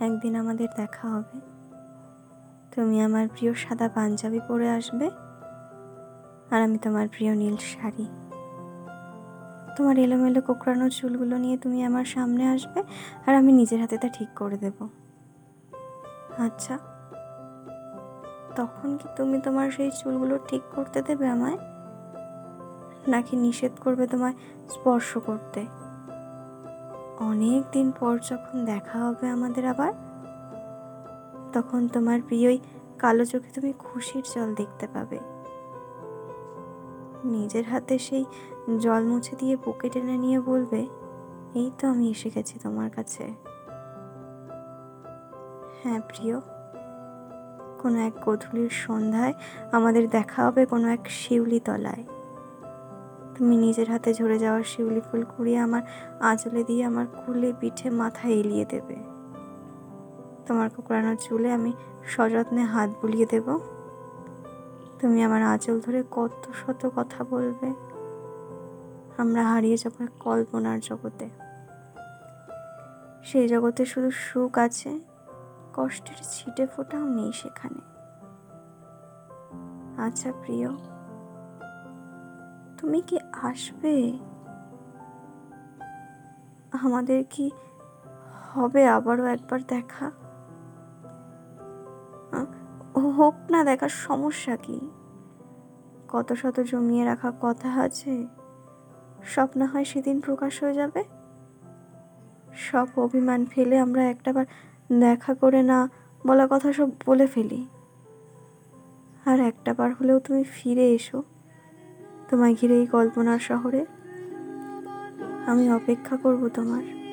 একদিন আমাদের দেখা হবে। তুমি আমার প্রিয় সাদা পাঞ্জাবি পরে আসবে আর আমি তোমার প্রিয় নীল শাড়ি। তোমার এলোমেলো কোকড়ানো চুলগুলো নিয়ে তুমি আমার সামনে আসবে আর আমি নিজের হাতে তা ঠিক করে দেব। আচ্ছা তখন কি তুমি তোমার সেই চুলগুলো ঠিক করতে দেবে আমায়? নাকি নিষেধ করবে তোমায় স্পর্শ করতে? অনেক দিন পর যখন দেখা হবে আমাদের আবার, তখন তোমার প্রিয়ই কালো চোখে তুমি খুশির জল দেখতে পাবে। নিজের হাতে সেই জল মুছে দিয়ে বুকে টেনে নিয়ে বলবে, এই তো আমি এসে গেছি তোমার কাছে। হ্যাঁ প্রিয়, কোনো এক গধূলির সন্ধ্যায় আমাদের দেখা হবে কোনো এক শিউলি তলায়। তুমি নিজের হাতে ঝরে যাওয়া শিউলি ফুল কুড়িয়ে আমার আঁচলে দিয়ে আমার কুলে পিঠে মাথায় এলিয়ে দেবে। তোমার কোকড়ানো চুলে আমি সযত্নে হাত বুলিয়ে দেব। তুমি আমার আঁচল ধরে কত শত কথা বলবে। আমরা হারিয়ে যাব কল্পনার জগতে। সেই জগতে শুধু সুখ আছে, কষ্টের ছিটে ফোটাও নেই সেখানে। আচ্ছা প্রিয়। তুমি কি আসবে? আমাদের কি হবে আবারও একবার দেখা? হোক না দেখার সমস্যা কি? কত শত জমিয়ে রাখা কথা আছে। সব না হয় সেদিন প্রকাশ হয়ে যাবে। সব অভিমান ফেলে আমরা একটাবার দেখা করে না বলা কথা সব বলে ফেলি। আর একটাবার হলেও তুমি ফিরে এসো। তোমায় ঘিরে এই কল্পনার শহরে আমি অপেক্ষা করব তোমার।